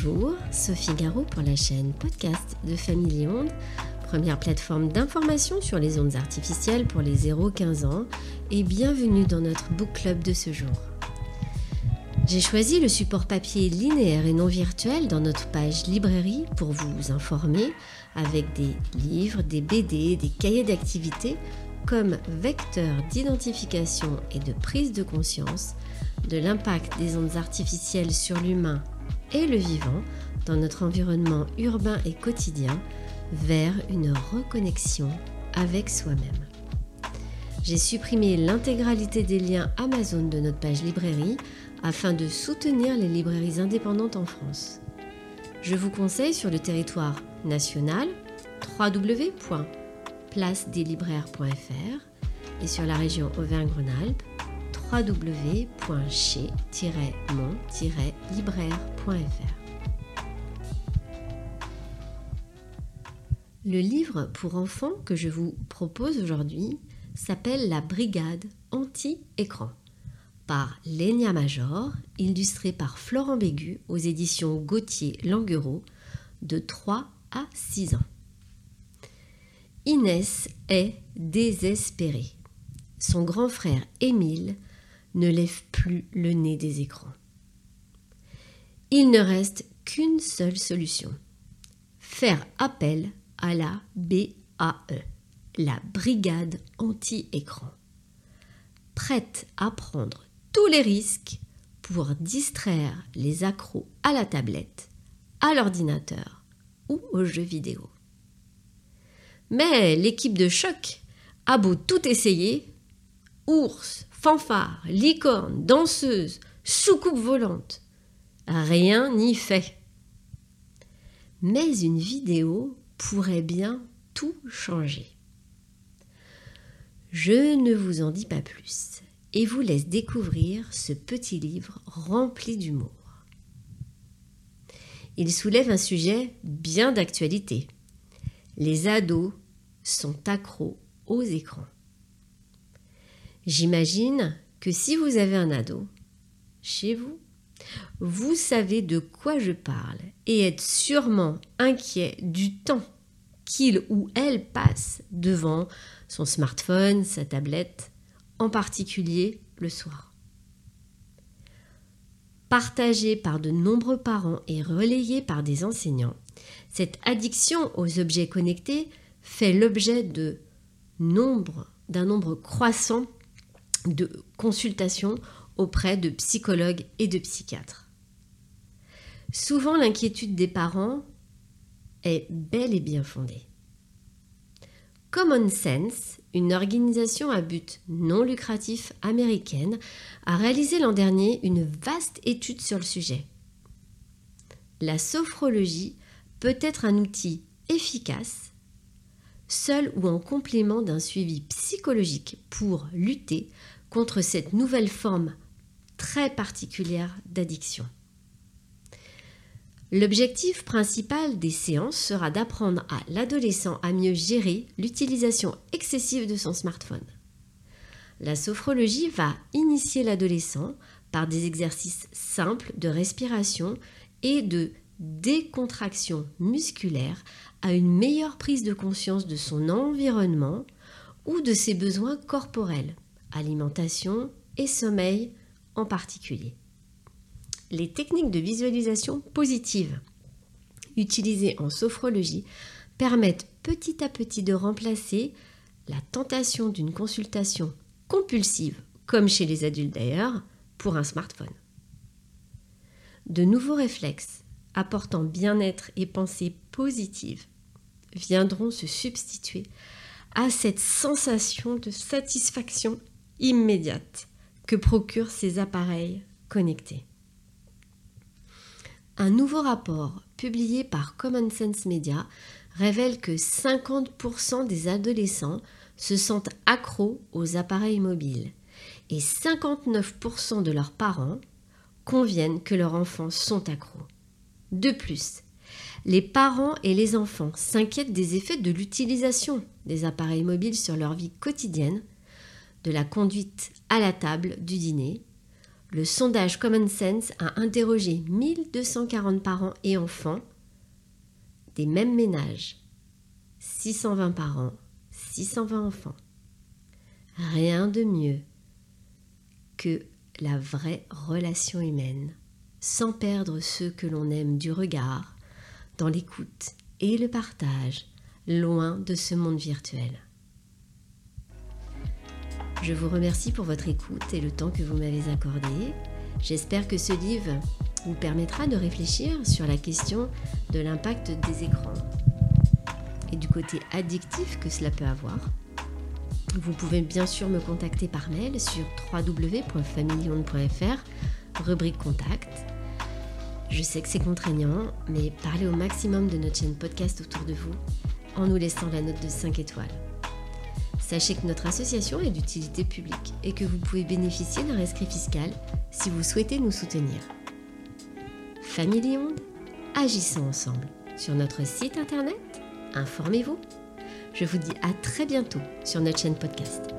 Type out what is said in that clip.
Bonjour, Sophie Garot pour la chaîne podcast de Family Onde, première plateforme d'information sur les ondes artificielles pour les 0-15 ans, et bienvenue dans notre book club de ce jour. J'ai choisi le support papier linéaire et non virtuel dans notre page librairie pour vous informer avec des livres, des BD, des cahiers d'activité comme vecteur d'identification et de prise de conscience de l'impact des ondes artificielles sur l'humain et le vivant dans notre environnement urbain et quotidien vers une reconnexion avec soi-même. J'ai supprimé l'intégralité des liens Amazon de notre page librairie afin de soutenir les librairies indépendantes en France. Je vous conseille sur le territoire national www.placedeslibraires.fr et sur la région Auvergne-Rhône-Alpes www.chez-mon-libraire.fr. Le livre pour enfants que je vous propose aujourd'hui s'appelle La Brigade anti-écran par Lénia Major, illustré par Florent Bégu aux éditions Gauthier Languereau de 3 à 6 ans. Inès est désespérée. Son grand frère Émile ne lève plus le nez des écrans. Il ne reste qu'une seule solution. Faire appel à la BAE, la Brigade anti-écran. Prête à prendre tous les risques pour distraire les accros à la tablette, à l'ordinateur ou aux jeux vidéo. Mais l'équipe de choc a beau tout essayer, ours, fanfare, licorne, danseuse, soucoupe volante, rien n'y fait. Mais une vidéo pourrait bien tout changer. Je ne vous en dis pas plus et vous laisse découvrir ce petit livre rempli d'humour. Il soulève un sujet bien d'actualité. Les ados sont accros aux écrans. J'imagine que si vous avez un ado chez vous, vous savez de quoi je parle et êtes sûrement inquiet du temps qu'il ou elle passe devant son smartphone, sa tablette, en particulier le soir. Partagée par de nombreux parents et relayée par des enseignants, cette addiction aux objets connectés fait l'objet de d'un nombre croissant de consultations auprès de psychologues et de psychiatres. Souvent, l'inquiétude des parents est bel et bien fondée. Common Sense, une organisation à but non lucratif américaine, a réalisé l'an dernier une vaste étude sur le sujet. La sophrologie peut être un outil efficace, seul ou en complément d'un suivi psychologique pour lutter contre cette nouvelle forme très particulière d'addiction. L'objectif principal des séances sera d'apprendre à l'adolescent à mieux gérer l'utilisation excessive de son smartphone. La sophrologie va initier l'adolescent par des exercices simples de respiration et de décontraction musculaire à une meilleure prise de conscience de son environnement ou de ses besoins corporels, alimentation et sommeil en particulier les techniques de visualisation positive utilisées en sophrologie permettent petit à petit de remplacer la tentation d'une consultation compulsive, comme chez les adultes d'ailleurs, pour un smartphone. De nouveaux réflexes apportant bien-être et pensée positive viendront se substituer à cette sensation de satisfaction immédiate que procurent ces appareils connectés. Un nouveau rapport publié par Common Sense Media révèle que 50% des adolescents se sentent accros aux appareils mobiles et 59% de leurs parents conviennent que leurs enfants sont accros. De plus, les parents et les enfants s'inquiètent des effets de l'utilisation des appareils mobiles sur leur vie quotidienne, de la conduite à la table du dîner, le sondage Common Sense a interrogé 1240 parents et enfants des mêmes ménages. 620 parents, 620 enfants. Rien de mieux que la vraie relation humaine, sans perdre ceux que l'on aime du regard, dans l'écoute et le partage, loin de ce monde virtuel. Je vous remercie pour votre écoute et le temps que vous m'avez accordé. J'espère que ce livre vous permettra de réfléchir sur la question de l'impact des écrans et du côté addictif que cela peut avoir. Vous pouvez bien sûr me contacter par mail sur www.familion.fr, rubrique contact. Je sais que c'est contraignant, mais parlez au maximum de notre chaîne podcast autour de vous en nous laissant la note de 5 étoiles. Sachez que notre association est d'utilité publique et que vous pouvez bénéficier d'un rescrit fiscal si vous souhaitez nous soutenir. Famille agissons ensemble. Sur notre site internet, informez-vous. Je vous dis à très bientôt sur notre chaîne podcast.